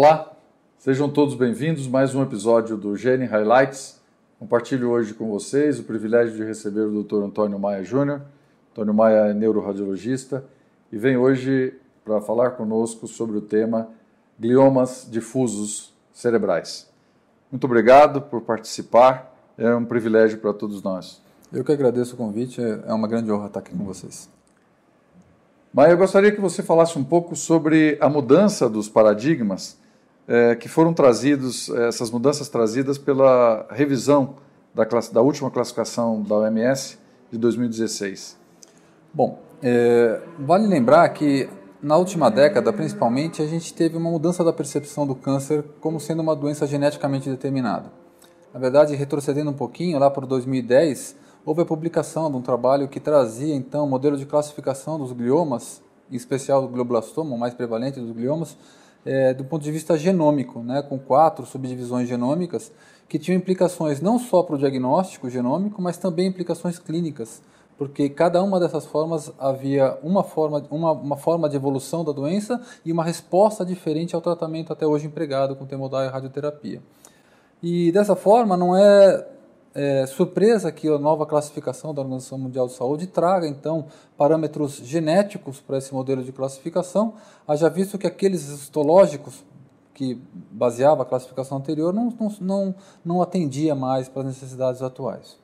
Olá, sejam todos bem-vindos a mais um episódio do Gene Highlights. Compartilho hoje com vocês o privilégio de receber o Dr. Antônio Maia Júnior. Antônio Maia é neuroradiologista e vem hoje para falar conosco sobre o tema gliomas difusos cerebrais. Muito obrigado por participar, é um privilégio para todos nós. Eu que agradeço o convite, é uma grande honra estar aqui com vocês. Mas eu gostaria que você falasse um pouco sobre a mudança dos paradigmas é, que foram trazidos, eh, essas mudanças trazidas pela revisão da, classe, da última classificação da OMS de 2016. Bom, é, vale lembrar que na última década, principalmente, a gente teve uma mudança da percepção do câncer como sendo uma doença geneticamente determinada. Na verdade, retrocedendo um pouquinho, lá para 2010, houve a publicação de um trabalho que trazia então o modelo de classificação dos gliomas, em especial do glioblastoma, o mais prevalente dos gliomas, é, do ponto de vista genômico, né, com quatro subdivisões genômicas que tinham implicações não só para o diagnóstico genômico, mas também implicações clínicas, porque cada uma dessas formas havia uma forma, uma, uma forma de evolução da doença e uma resposta diferente ao tratamento até hoje empregado com temodal e radioterapia. E dessa forma, não é é, surpresa que a nova classificação da Organização Mundial de Saúde traga, então, parâmetros genéticos para esse modelo de classificação, haja visto que aqueles histológicos que baseava a classificação anterior não, não, não, não atendia mais para as necessidades atuais.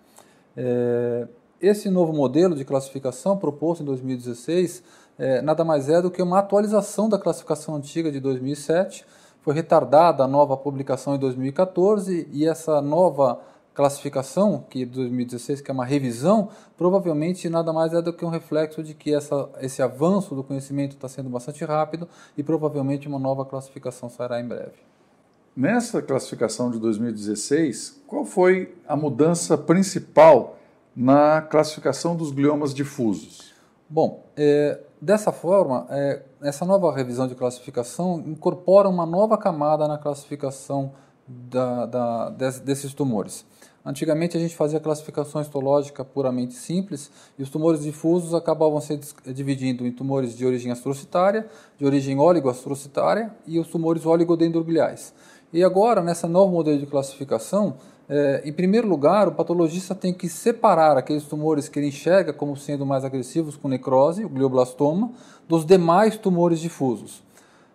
É, esse novo modelo de classificação proposto em 2016 é, nada mais é do que uma atualização da classificação antiga de 2007, foi retardada a nova publicação em 2014 e essa nova classificação, que de 2016, que é uma revisão, provavelmente nada mais é do que um reflexo de que essa, esse avanço do conhecimento está sendo bastante rápido e provavelmente uma nova classificação sairá em breve. Nessa classificação de 2016, qual foi a mudança principal na classificação dos gliomas difusos? Bom, é, dessa forma, é, essa nova revisão de classificação incorpora uma nova camada na classificação da, da, desses tumores. Antigamente a gente fazia classificação histológica puramente simples e os tumores difusos acabavam se dividindo em tumores de origem astrocitária, de origem oligoastrocitária e os tumores oligodendrogliais. E agora, nessa novo modelo de classificação, é, em primeiro lugar, o patologista tem que separar aqueles tumores que ele enxerga como sendo mais agressivos com necrose, o glioblastoma, dos demais tumores difusos.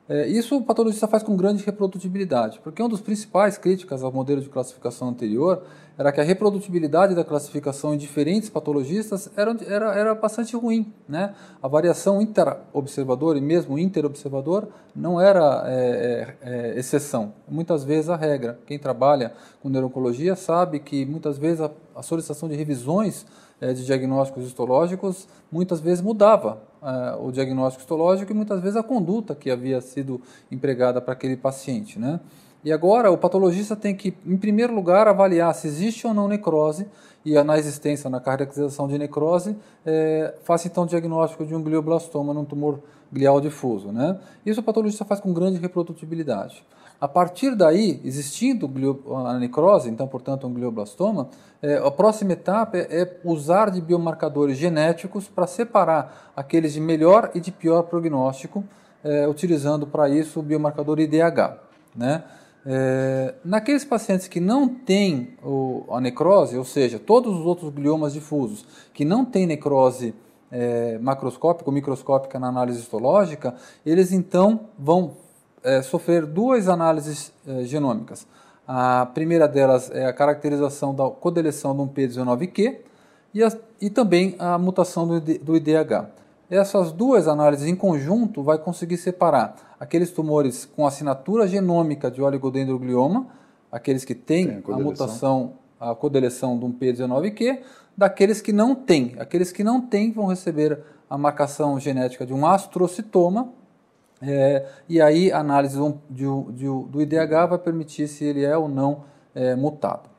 É, isso o patologista faz com grande reprodutibilidade, porque uma das principais críticas ao modelo de classificação anterior era que a reprodutibilidade da classificação em diferentes patologistas era, era, era bastante ruim. Né? A variação interobservador e mesmo interobservador não era é, é, é, exceção, muitas vezes a regra. Quem trabalha com neurologia sabe que muitas vezes a, a solicitação de revisões é, de diagnósticos histológicos muitas vezes mudava é, o diagnóstico histológico e muitas vezes a conduta que havia sido empregada para aquele paciente. Né? E agora o patologista tem que, em primeiro lugar, avaliar se existe ou não necrose e na existência, na caracterização de necrose, é, faça então o diagnóstico de um glioblastoma num tumor glial difuso. Né? Isso o patologista faz com grande reprodutibilidade. A partir daí, existindo a necrose, então, portanto, um glioblastoma, é, a próxima etapa é, é usar de biomarcadores genéticos para separar aqueles de melhor e de pior prognóstico, é, utilizando para isso o biomarcador IDH. Né? É, naqueles pacientes que não têm o, a necrose, ou seja, todos os outros gliomas difusos que não têm necrose é, macroscópica ou microscópica na análise histológica, eles então vão é, sofrer duas análises é, genômicas. A primeira delas é a caracterização da codeleção de um P19Q e, a, e também a mutação do, do IDH. Essas duas análises em conjunto vai conseguir separar aqueles tumores com assinatura genômica de oligodendroglioma, aqueles que têm a, a, mutação, a codeleção de um P19Q, daqueles que não têm. Aqueles que não têm vão receber a marcação genética de um astrocitoma, é, e aí a análise do, do, do, IDH vai permitir se ele é ou não é, mutado.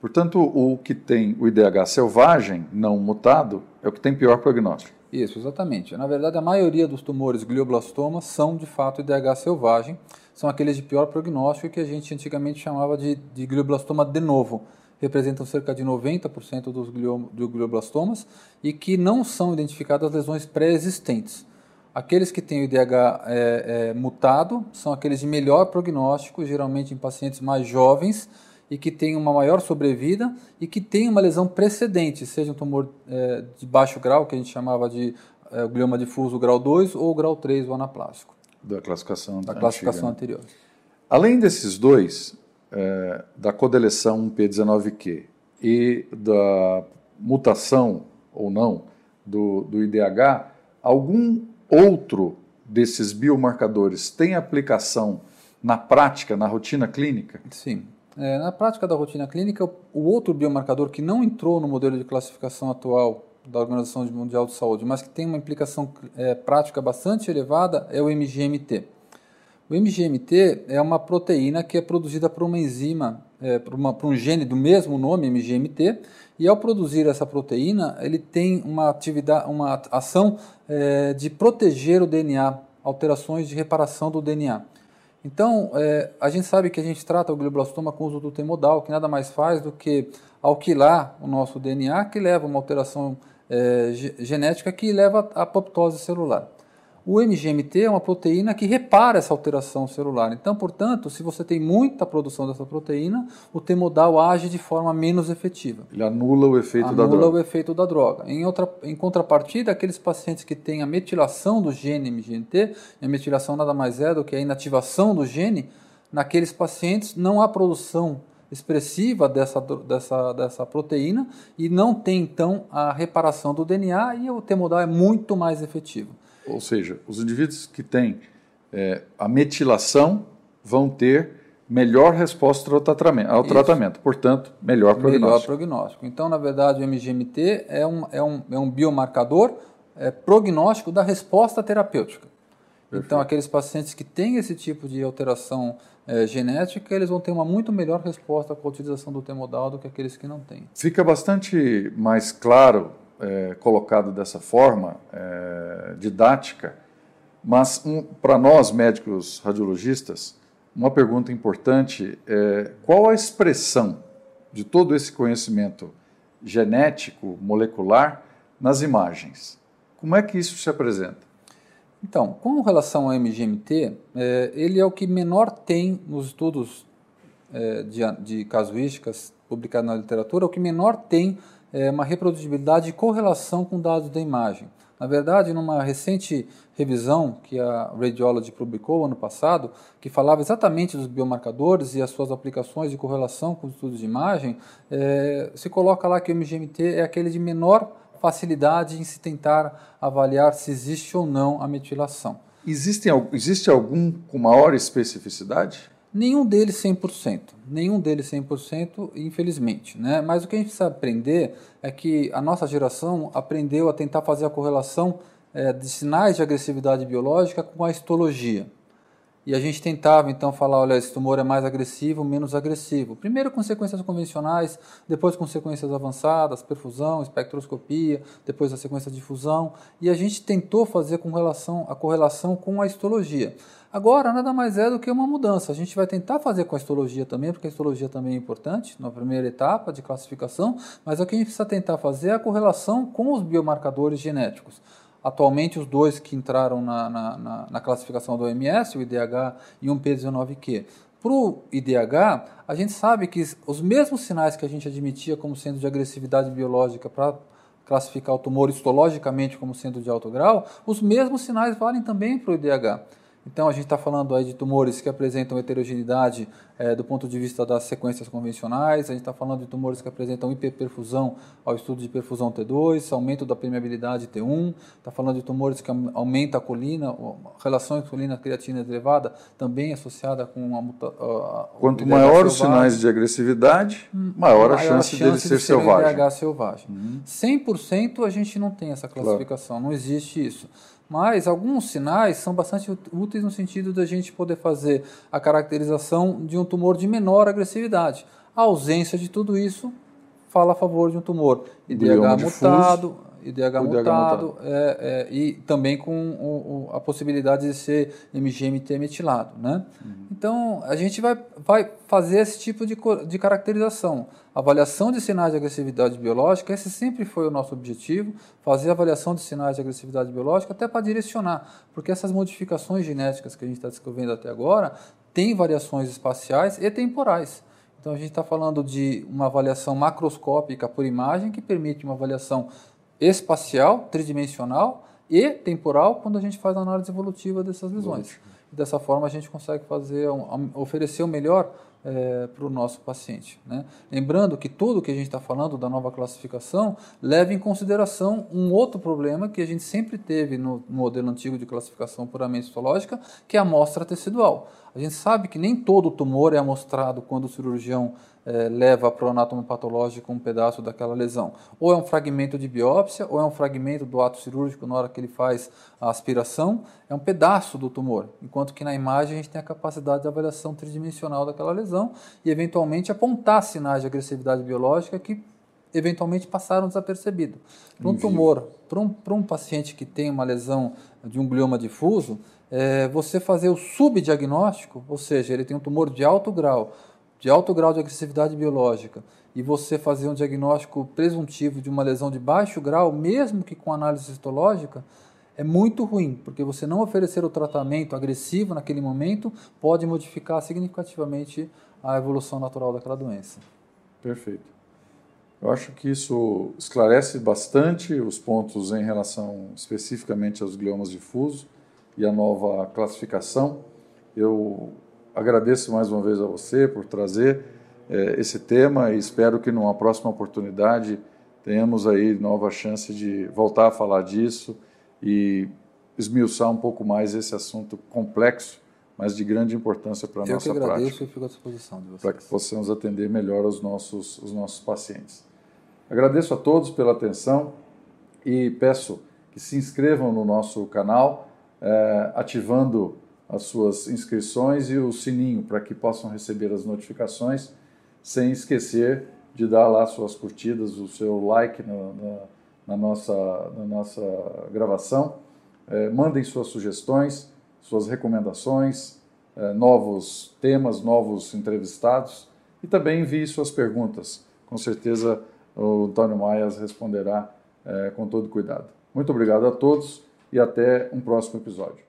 Portanto, o que tem o IDH selvagem, não mutado, é o que tem pior prognóstico. Isso, exatamente. Na verdade, a maioria dos tumores glioblastomas são de fato IDH selvagem, são aqueles de pior prognóstico que a gente antigamente chamava de, de glioblastoma de novo. Representam cerca de 90% dos glioblastomas e que não são identificadas lesões pré-existentes. Aqueles que têm o IDH é, é, mutado são aqueles de melhor prognóstico, geralmente em pacientes mais jovens e que têm uma maior sobrevida e que têm uma lesão precedente, seja um tumor é, de baixo grau, que a gente chamava de é, glioma difuso grau 2 ou grau 3, o anaplástico. Da classificação Da classificação antiga, anterior. Além desses dois, é, da codeleção P19Q e da mutação ou não do, do IDH, algum outro desses biomarcadores tem aplicação na prática, na rotina clínica? Sim. É, na prática da rotina clínica, o, outro biomarcador que não entrou no modelo de classificação atual da Organização Mundial de Saúde, mas que tem uma implicação é, prática bastante elevada, é o MGMT. O MGMT é uma proteína que é produzida por uma enzima, é, por, uma, por um gene do mesmo nome, MGMT, e ao produzir essa proteína, ele tem uma atividade, uma ação é, de proteger o DNA, alterações de reparação do DNA. Então, é, a gente sabe que a gente trata o glioblastoma com uso do temodal, que nada mais faz do que alquilar o nosso DNA, que leva a uma alteração é, genética que leva à apoptose celular. O MGMT é uma proteína que repara essa alteração celular. Então, portanto, se você tem muita produção dessa proteína, o temodal age de forma menos efetiva. Ele anula o efeito anula da droga. Anula o efeito da droga. Em, outra, em contrapartida, aqueles pacientes que têm a metilação do gene MGMT, e a metilação nada mais é do que a inativação do gene, naqueles pacientes não há produção expressiva dessa, dessa, dessa proteína e não tem então a reparação do DNA e o temodal é muito mais efetivo. Ou seja, os indivíduos que têm é, a metilação vão ter melhor resposta ao tratamento, ao tratamento portanto, melhor prognóstico. Melhor prognóstico. Então, na verdade, o MGMT é um, é um, é um biomarcador é, prognóstico da resposta terapêutica. Perfeito. Então, aqueles pacientes que têm esse tipo de alteração é, genética, eles vão ter uma muito melhor resposta com a utilização do temodal do que aqueles que não têm. Fica bastante mais claro é, colocado dessa forma, é, didática, mas um, para nós, médicos radiologistas, uma pergunta importante é qual a expressão de todo esse conhecimento genético, molecular, nas imagens? Como é que isso se apresenta? Então, com relação ao MGMT, é, ele é o que menor tem nos estudos é, de, de casuísticas publicados na literatura, o que menor tem é, uma reprodutibilidade e correlação com dados da imagem. Na verdade, numa recente revisão que a Radiology publicou ano passado, que falava exatamente dos biomarcadores e as suas aplicações de correlação com os estudos de imagem, é, se coloca lá que o MGMT é aquele de menor facilidade em se tentar avaliar se existe ou não a metilação. Existem, existe algum com maior especificidade? Nenhum deles 100%, nenhum deles 100%, infelizmente. Né? Mas o que a gente precisa aprender é que a nossa geração aprendeu a tentar fazer a correlação é, de sinais de agressividade biológica com a histologia. E a gente tentava então falar, olha, esse tumor é mais agressivo, menos agressivo. Primeiro com sequências convencionais, depois com sequências avançadas, perfusão, espectroscopia, depois a sequência de fusão. E a gente tentou fazer com relação, a correlação com a histologia. Agora, nada mais é do que uma mudança. A gente vai tentar fazer com a histologia também, porque a histologia também é importante na primeira etapa de classificação, mas o que a gente precisa tentar fazer é a correlação com os biomarcadores genéticos. Atualmente, os dois que entraram na, na, na, na classificação do OMS, o IDH e um P19Q. Para o IDH, a gente sabe que os mesmos sinais que a gente admitia como sendo de agressividade biológica para classificar o tumor histologicamente como sendo de alto grau, os mesmos sinais valem também para o IDH. Então, a gente está falando aí de tumores que apresentam heterogeneidade é, do ponto de vista das sequências convencionais, a gente está falando de tumores que apresentam hiperperfusão ao estudo de perfusão T2, aumento da permeabilidade T1, está falando de tumores que aumentam a colina, a relação colina-creatina elevada, também associada com a mutação. Quanto maior os sinais de agressividade, hum, maior, maior a chance, a chance dele ser de selvagem. Um selvagem. Uhum. 100% a gente não tem essa classificação, claro. não existe isso. Mas alguns sinais são bastante úteis no sentido da gente poder fazer a caracterização de um tumor de menor agressividade. A ausência de tudo isso fala a favor de um tumor IDH mutado, IDH, mutado, é, é, e também com o, o, a possibilidade de ser MGMT metilado. Né? Uhum. Então, a gente vai, vai fazer esse tipo de, de caracterização. Avaliação de sinais de agressividade biológica, esse sempre foi o nosso objetivo, fazer avaliação de sinais de agressividade biológica até para direcionar, porque essas modificações genéticas que a gente está descrevendo até agora têm variações espaciais e temporais. Então a gente está falando de uma avaliação macroscópica por imagem que permite uma avaliação espacial, tridimensional e temporal quando a gente faz a análise evolutiva dessas lesões. Dessa forma a gente consegue fazer um, oferecer o melhor é, para o nosso paciente. Né? Lembrando que tudo que a gente está falando da nova classificação leva em consideração um outro problema que a gente sempre teve no, no modelo antigo de classificação puramente histológica, que é a amostra tecidual. A gente sabe que nem todo tumor é amostrado quando o cirurgião é, leva para o anatomo patológico um pedaço daquela lesão. Ou é um fragmento de biópsia, ou é um fragmento do ato cirúrgico na hora que ele faz a aspiração, é um pedaço do tumor. Enquanto que na imagem a gente tem a capacidade de avaliação tridimensional daquela lesão e eventualmente apontar sinais de agressividade biológica que eventualmente passaram desapercebidos. Para um tumor, para um, para um paciente que tem uma lesão de um glioma difuso, é, você fazer o subdiagnóstico, ou seja, ele tem um tumor de alto grau, de alto grau de agressividade biológica, e você fazer um diagnóstico presuntivo de uma lesão de baixo grau, mesmo que com análise histológica, é muito ruim, porque você não oferecer o tratamento agressivo naquele momento pode modificar significativamente a evolução natural daquela doença. Perfeito. Eu acho que isso esclarece bastante os pontos em relação especificamente aos gliomas difusos e a nova classificação. Eu agradeço mais uma vez a você por trazer é, esse tema e espero que numa próxima oportunidade tenhamos aí nova chance de voltar a falar disso e esmiuçar um pouco mais esse assunto complexo, mas de grande importância para a nossa prática. Eu que agradeço prática, e fico à disposição de vocês. Para que possamos atender melhor os nossos, os nossos pacientes. Agradeço a todos pela atenção e peço que se inscrevam no nosso canal, é, ativando as suas inscrições e o sininho para que possam receber as notificações, sem esquecer de dar lá suas curtidas, o seu like na, na, nossa, na nossa gravação. É, mandem suas sugestões, suas recomendações, é, novos temas, novos entrevistados e também envie suas perguntas. Com certeza o Antônio Maias responderá é, com todo cuidado. Muito obrigado a todos e até um próximo episódio.